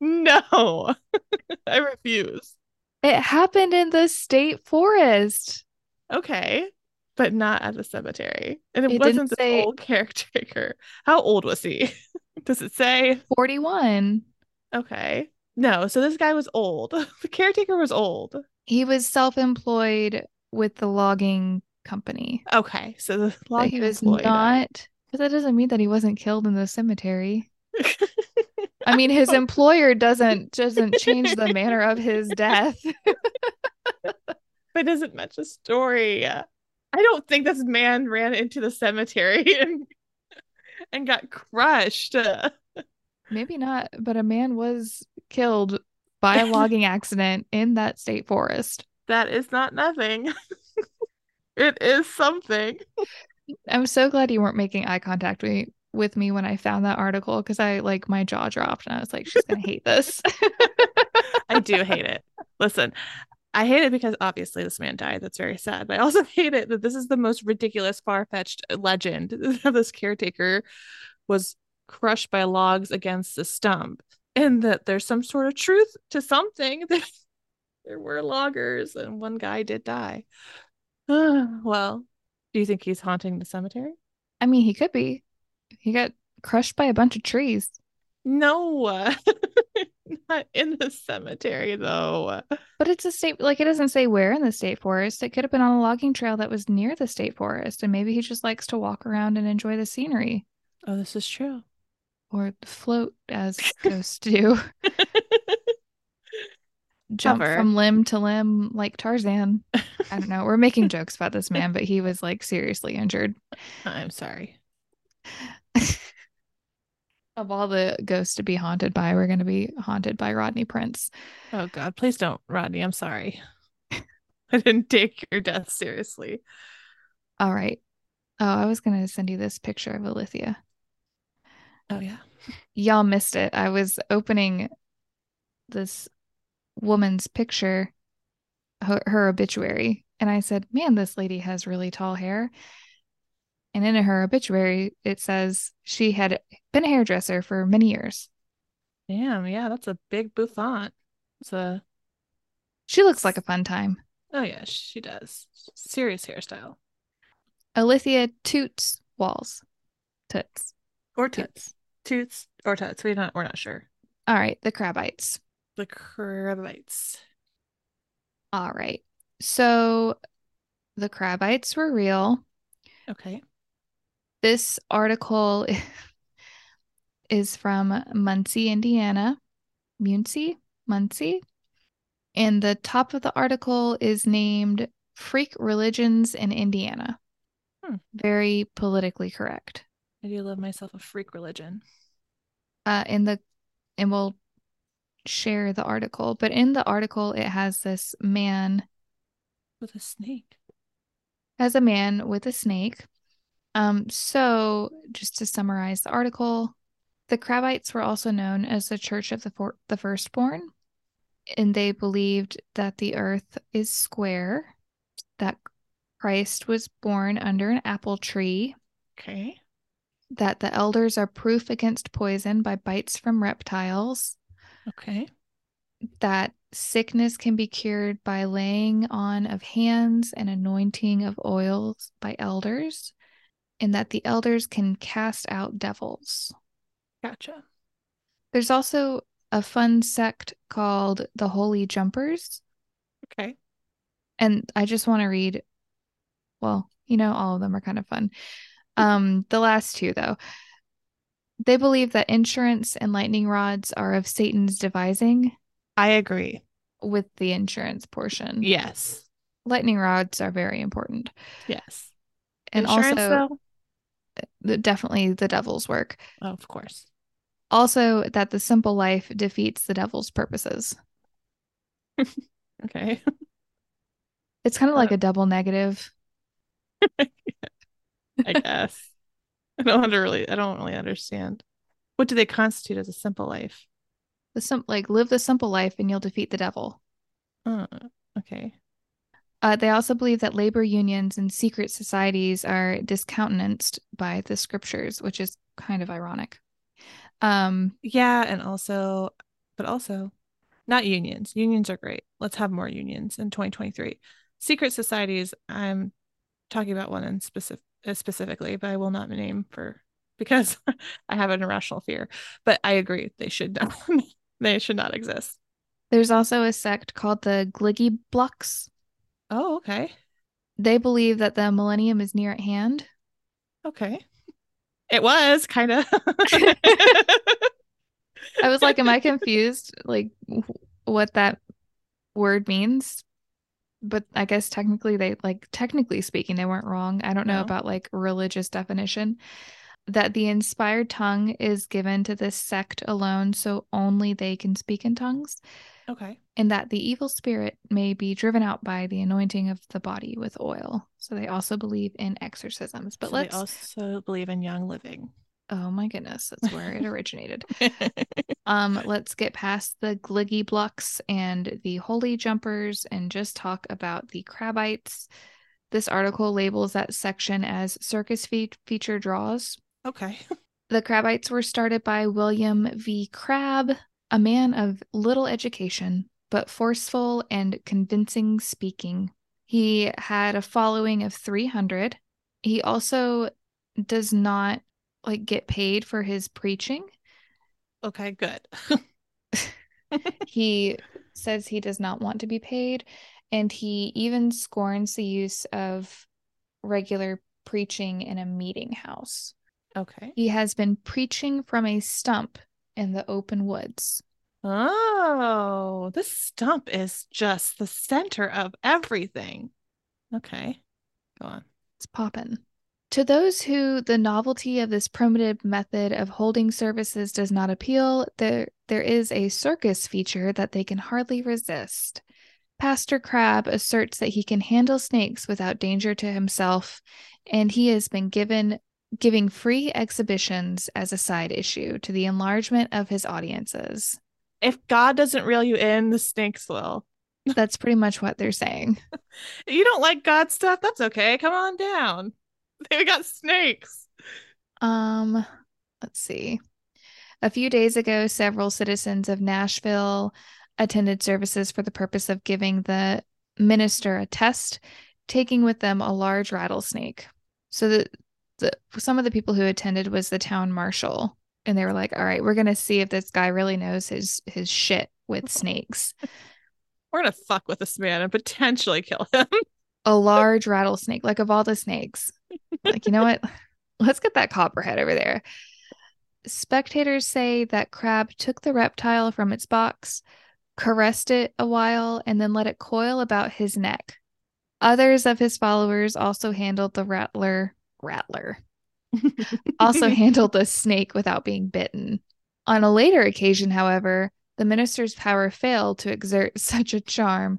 no. I refuse. It happened in the state forest. Okay. But not at the cemetery. And it, It wasn't the say- old caretaker. How old was he? Does it say? 41. Okay. No, so this guy was old. The caretaker was old. He was self employed with the logging company. Okay, so the logging he was not, but that doesn't mean that he wasn't killed in the cemetery. I mean, his oh. employer doesn't doesn't change the manner of his death. but doesn't match the story. I don't think this man ran into the cemetery and and got crushed. Maybe not, but a man was killed by a logging accident in that state forest. That is not nothing. it is something. I'm so glad you weren't making eye contact with me, with me when I found that article because I like my jaw dropped and I was like, she's gonna hate this. I do hate it. Listen, I hate it because obviously this man died. That's very sad. But I also hate it that this is the most ridiculous, far fetched legend that this caretaker was crushed by logs against a stump, and that there's some sort of truth to something. That there were loggers, and one guy did die. well, do you think he's haunting the cemetery? I mean, he could be. He got crushed by a bunch of trees. No, not in the cemetery though. But it's a state, like it doesn't say where in the state forest. It could have been on a logging trail that was near the state forest, and maybe he just likes to walk around and enjoy the scenery Oh, this is true. or float as ghosts do. Jump from limb to limb like Tarzan. I don't know. We're making jokes about this man, but he was like seriously injured. I'm sorry. Of all the ghosts to be haunted by, we're going to be haunted by Rodney Prince. Oh God, please don't, Rodney. I'm sorry. I didn't take your death seriously. All right. Oh, I was going to send you this picture of Alithia. Oh yeah. Y'all missed it. I was opening this woman's picture, her, her obituary, and I said, Man, this lady has really tall hair. And in her obituary, it says she had been a hairdresser for many years. Damn, yeah, that's a big bouffant. It's a She looks like a fun time. oh yeah, she does. Serious hairstyle. Alithia toots walls. Toots. Or toots. Toots or tuts. We're not we're not sure. All right, the Crabites. The Crabites. All right. So the Crabites were real. Okay. This article is from Muncie, Indiana. Muncie? Muncie? And the top of the article is named Freak Religions in Indiana. Hmm. Very politically correct. I do love myself a freak religion. Uh, in the, and we'll share the article, but in the article, it has this man With a snake. as a man with a snake. Um, so just to summarize the article, the Crabites were also known as the Church of the For- the Firstborn, and they believed that the earth is square, that Christ was born under an apple tree, Okay. that the elders are proof against poison by bites from reptiles, Okay. that sickness can be cured by laying on of hands and anointing of oils by elders, and that the elders can cast out devils. Gotcha. There's also a fun sect called the Holy Jumpers, Okay. and I just want to read. Well, you know, all of them are kind of fun. Um, the last two, though, they believe that insurance and lightning rods are of Satan's devising, I agree. with the insurance portion. Yes. Lightning rods are very important. Yes. And Insurance, also though? definitely the devil's work. Oh, of course. Also that the simple life defeats the devil's purposes. Okay. It's kind of like uh. a double negative. I guess. I don't really I don't really understand. What do they constitute as a simple life? The sim- like live the simple life and you'll defeat the devil. Uh, okay. Uh, they also believe that labor unions and secret societies are discountenanced by the scriptures, which is kind of ironic. Um, Yeah, and also but also not unions. Unions are great. Let's have more unions in 2023. Secret societies, I'm talking about one in specific Uh, specifically, but I will not name for because I have an irrational fear. But I agree they should not they should not exist. there's also a sect called the Gliggy Blocks. Oh, okay. They believe that the millennium is near at hand. Okay. It was kind of. I was like, am I confused? Like what that word means? But I guess technically they like technically speaking they weren't wrong. I don't know about like religious definition. That the inspired tongue is given to this sect alone, so only they can speak in tongues, okay. and that the evil spirit may be driven out by the anointing of the body with oil. So they also believe in exorcisms. But so they let's also believe in young living. Oh my goodness, that's where it originated. Um, let's get past the Gliggy Blocks and the Holy Jumpers and just talk about the Crabites. This article labels that section as circus fe- feature draws. okay. The Crabites were started by William V. Crab, a man of little education, but forceful and convincing speaking. He had a following of 300. He also does not like get paid for his preaching. Okay, good. he says he does not want to be paid and he even scorns the use of regular preaching in a meeting house okay. he has been preaching from a stump in the open woods Oh, this stump is just the center of everything. Okay. Go on. it's poppin' to those who the novelty of this primitive method of holding services does not appeal there there is a circus feature that they can hardly resist Pastor Crab asserts that he can handle snakes without danger to himself, and he has been given giving free exhibitions as a side issue to the enlargement of his audiences. If God doesn't reel you in, the snakes will. That's pretty much what they're saying. You don't like God stuff? That's okay. Come on down. They got snakes. Um, let's see. A few days ago, several citizens of Nashville attended services for the purpose of giving the minister a test, taking with them a large rattlesnake. So the, the some of the people who attended was the town marshal, and they were like, "All right, we're gonna see if this guy really knows his his shit with snakes." We're gonna fuck with this man and potentially kill him. a large rattlesnake, like of all the snakes. Like, you know what? Let's get that copperhead over there. Spectators say that Crab took the reptile from its box, caressed it a while, and then let it coil about his neck. Others of his followers also handled the rattler, rattler, also handled the snake without being bitten. On a later occasion, however, the minister's power failed to exert such a charm.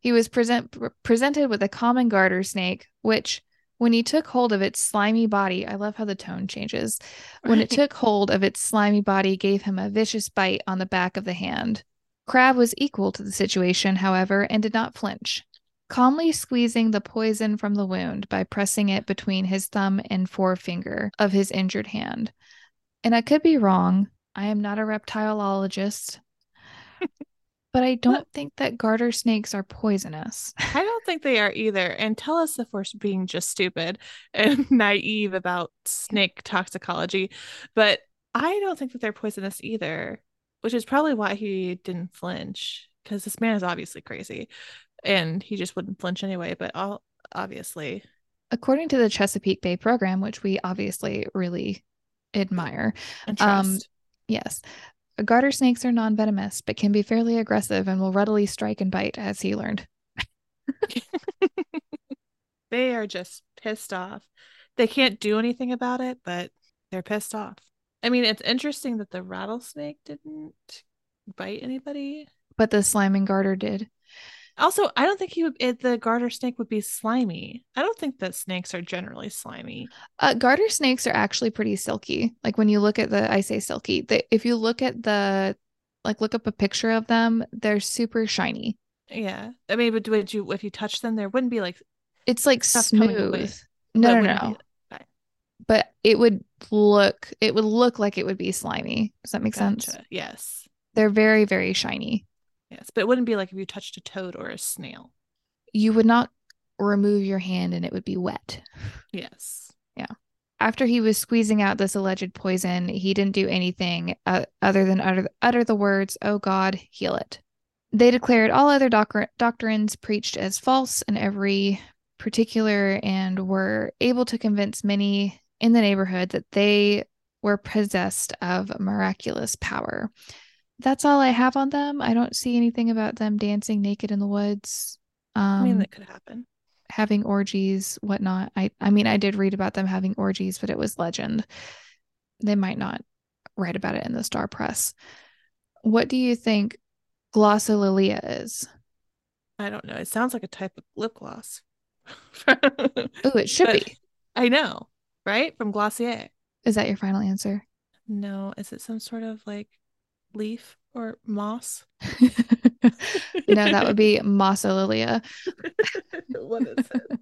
He was present, presented with a common garter snake, which, when he took hold of its slimy body, I love how the tone changes. When it took hold of its slimy body, gave him a vicious bite on the back of the hand. Crab was equal to the situation, however, and did not flinch, calmly squeezing the poison from the wound by pressing it between his thumb and forefinger of his injured hand. And I could be wrong. I am not a reptilologist. But I don't think that garter snakes are poisonous. I don't think they are either. And tell us if we're being just stupid and naive about snake toxicology. But I don't think that they're poisonous either, which is probably why he didn't flinch because this man is obviously crazy and he just wouldn't flinch anyway. But all, obviously, According to the Chesapeake Bay program, which we obviously really admire, and Um, yes, garter snakes are non venomous but can be fairly aggressive and will readily strike and bite, as he learned. they are just pissed off. They can't do anything about it, but they're pissed off. I mean, it's interesting that the rattlesnake didn't bite anybody. But the sliming garter did. Also, I don't think he would. It, the garter snake would be slimy. I don't think that snakes are generally slimy. Uh, garter snakes are actually pretty silky. Like when you look at the, I say silky. The, if you look at the, like look up a picture of them, they're super shiny. Yeah, I mean, but would you if you touch them, there wouldn't be like It's like Stuff coming away. smooth. No, no, no. be- But it would look, it would look like it would be slimy. Does that make sense? Yes, They're very, very shiny. Yes, but it wouldn't be like if you touched a toad or a snail. You would not remove your hand and it would be wet. Yes. Yeah. After he was squeezing out this alleged poison, he didn't do anything uh, other than utter, utter the words, Oh God, heal it. They declared all other doc- doctrines preached as false, and every particular and were able to convince many in the neighborhood that they were possessed of miraculous power. That's all I have on them. I don't see anything about them dancing naked in the woods. Um, I mean, that could happen. having orgies, whatnot. I I mean, I did read about them having orgies, but it was legend. They might not write about it in the Star Press. What do you think glossolalia is? I don't know. It sounds like a type of lip gloss. Oh, it should But- be. I know, right? From Glossier. Is that your final answer? No, is it some sort of like leaf or moss? no, that would be mossolilia. what is it?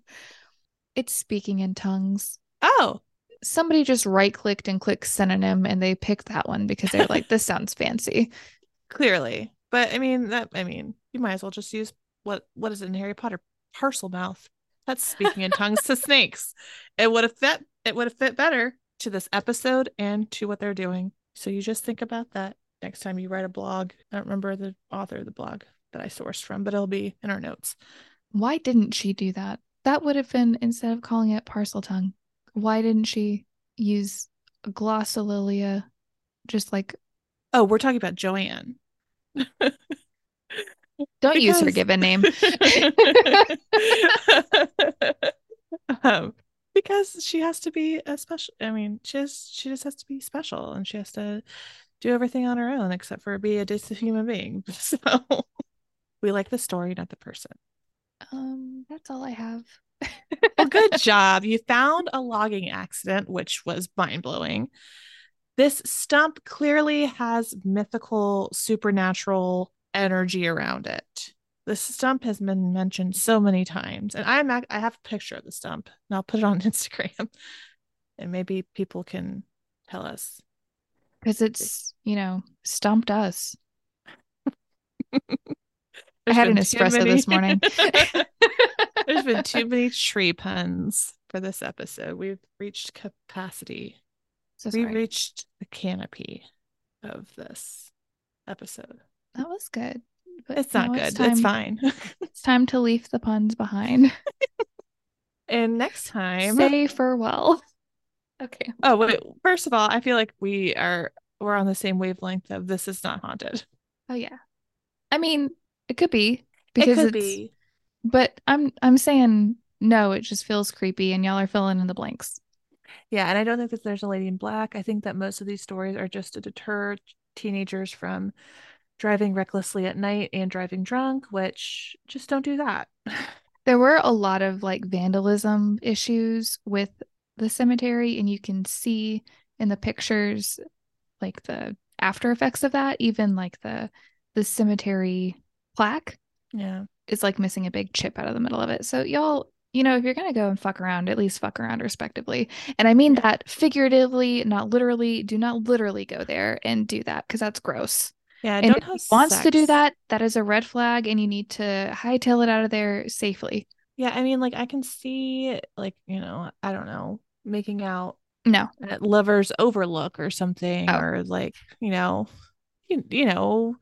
It's speaking in tongues. Oh, Somebody just right clicked and clicked synonym and they picked that one because they're like, this sounds fancy. clearly. But I mean that I mean, you might as well just use what what is it in Harry Potter? Parselmouth. That's speaking in tongues to snakes. It would have fit it would have fit better to this episode and to what they're doing. So you just think about that next time you write a blog. I don't remember the author of the blog that I sourced from, but it'll be in our notes. Why didn't she do that? That would have been instead of calling it Parseltongue. Why didn't she use glossolalia just like Oh, we're talking about Joanne. don't use her given name. um, because she has to be a special. I mean, she has, she just has to be special, and she has to do everything on her own except for be a decent human being. So we like the story, not the person. Um, that's all I have. Well, good job. You found a logging accident, which was mind blowing. This stump clearly has mythical, supernatural energy around it. This stump has been mentioned so many times, and I'm I have a picture of the stump, and I'll put it on Instagram, and maybe people can tell us. Because it's, you know, stumped us. I had an espresso this morning. There's been too many tree puns for this episode. We've reached capacity. So we reached the canopy of this episode. that was good. But It's not good. It's, time- fine. It's time to leave the puns behind. and next time, Say farewell. Okay. oh wait. First of all, I feel like we are we're on the same wavelength of this is not haunted. Oh yeah. I mean, it could be because it could be. but I'm I'm saying no, it just feels creepy and y'all are filling in the blanks. Yeah, and I don't think that there's a lady in black. I think that most of these stories are just to deter teenagers from driving recklessly at night and driving drunk, which just don't do that. There were a lot of like vandalism issues with the cemetery, and you can see in the pictures like the after effects of that. Even like the the cemetery plaque yeah. is like missing a big chip out of the middle of it. So y'all, you know, if you're gonna go and fuck around, at least fuck around respectively. And I mean that figuratively, not literally. Do not literally go there and do that because that's gross. Yeah, And don't if wants to do that, that is a red flag, and you need to hightail it out of there safely. Yeah, I mean, like I can see, like you know, I don't know, making out No, at Lovers Overlook or something, Oh. or like you know, you, you know,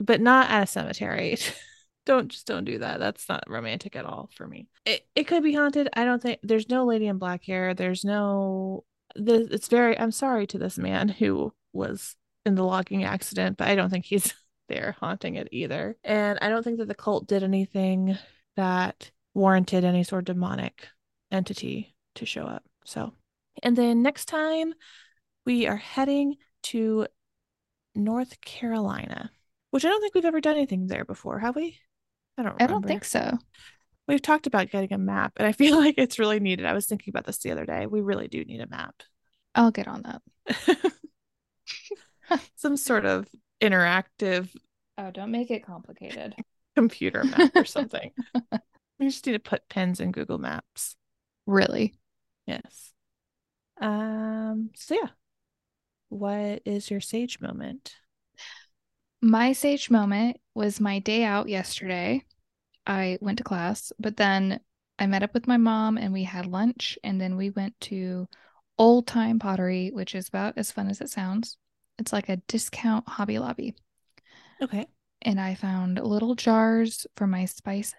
but not at a cemetery. don't just don't do that. That's not romantic at all for me. It it could be haunted. I don't think there's no lady in black here. There's no. The, it's very. I'm sorry to this man who was in the logging accident, but I don't think he's there haunting it either. And I don't think that the cult did anything that warranted any sort of demonic entity to show up. So, and then next time we are heading to North Carolina, which I don't think we've ever done anything there before, have we? I don't I don't think so. We've talked about getting a map, and I feel like it's really needed. I was thinking about this the other day. We really do need a map. I'll get on that. Some sort of interactive Oh, don't make it complicated. computer map or something. we just need to put pins in Google Maps. Really? Yes. Um, so yeah. What is your sage moment? My sage moment was my day out yesterday. I went to class, but then I met up with my mom and we had lunch, and then we went to Old Time Pottery, which is about as fun as it sounds. It's like a discount Hobby Lobby. Okay. And I found little jars for my spices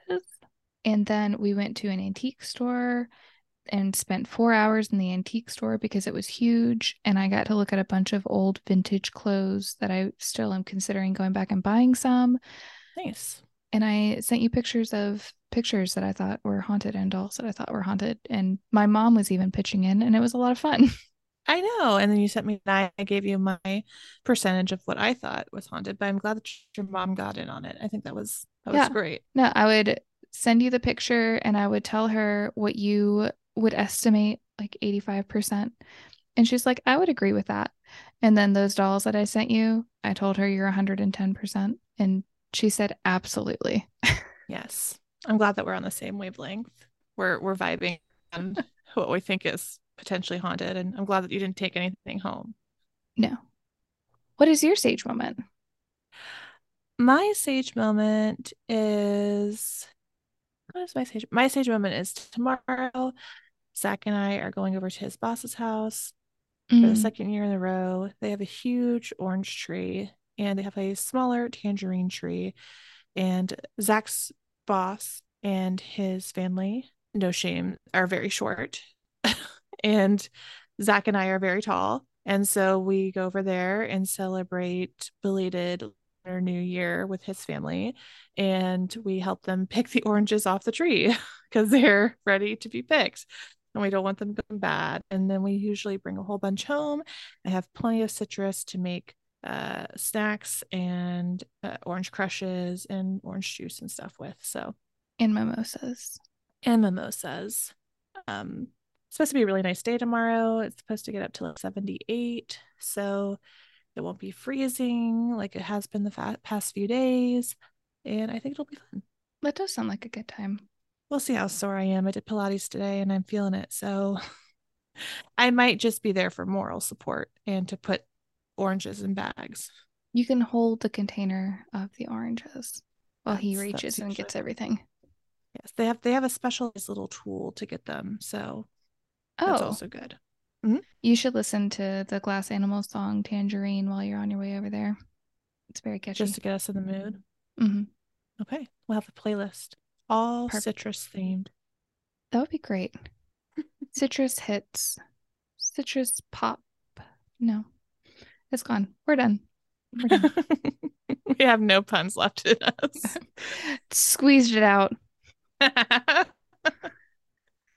And then we went to an antique store and spent four hours in the antique store because it was huge. And I got to look at a bunch of old vintage clothes that I still am considering going back and buying some. Nice. And I sent you pictures of pictures that I thought were haunted and dolls that I thought were haunted. And my mom was even pitching in, and it was a lot of fun. I know. And then you sent me, and I gave you my percentage of what I thought was haunted, but I'm glad that your mom got in on it. I think that was that was great. No, I would send you the picture and I would tell her what you would estimate like 85%. And she's like, I would agree with that. And then those dolls that I sent you, I told her you're 110%. And she said, absolutely. Yes. I'm glad that we're on the same wavelength. We're we're vibing on what we think is potentially haunted. And I'm glad that you didn't take anything home. No. What is your sage moment? My sage moment is what is my sage? My sage moment is tomorrow. Zach and I are going over to his boss's house for the Mm, second year in a row. They have a huge orange tree and they have a smaller tangerine tree. And Zach's boss and his family, no shame, are very short. and Zach and I are very tall. And so we go over there and celebrate belated Lunar New Year with his family. And we help them pick the oranges off the tree because they're ready to be picked and we don't want them to going bad. And then we usually bring a whole bunch home. I have plenty of citrus to make uh, snacks and uh, orange crushes and orange juice and stuff with. So, and mimosas. and mimosas. Um, supposed to be a really nice day tomorrow. It's supposed to get up to like 78. So it won't be freezing like it has been the fa- past few days. And I think it'll be fun. That does sound like a good time. We'll see how sore I am. I did Pilates today and I'm feeling it. So I might just be there for moral support and to put oranges in bags. You can hold the container of the oranges while he That's- that's reaches and gets everything. Yes, they have they have a specialized little tool to get them. So that's Oh, also good. you should listen to the Glass Animal song Tangerine while you're on your way over there. It's very catchy. Just to get us in the mood. Mhm. Okay. We'll have a playlist. All Perfect. citrus themed. That would be great. Citrus hits. Citrus pop. No, it's gone. We're done. We're done. we have no puns left in us. Squeezed it out. All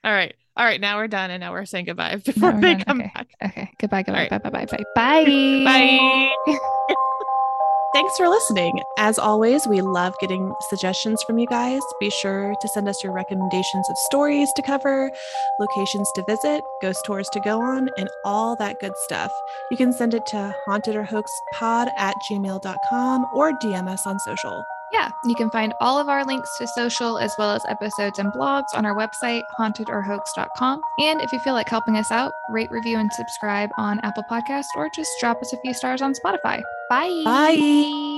right. All right. Now we're done and now we're saying goodbye before they done. come Okay. back. Okay. Goodbye. Goodbye. right. Bye. Bye. Bye. Bye. Bye. Thanks for listening. As always, we love getting suggestions from you guys. Be sure to send us your recommendations of stories to cover, locations to visit, ghost tours to go on, and all that good stuff. You can send it to hauntedorhoaxpod at gmail.com or DM us on social. Yeah, you can find all of our links to social as well as episodes and blogs on our website, hauntedorhoax.com. And if you feel like helping us out, rate, review, and subscribe on Apple Podcasts or just drop us a few stars on Spotify. Bye. Bye.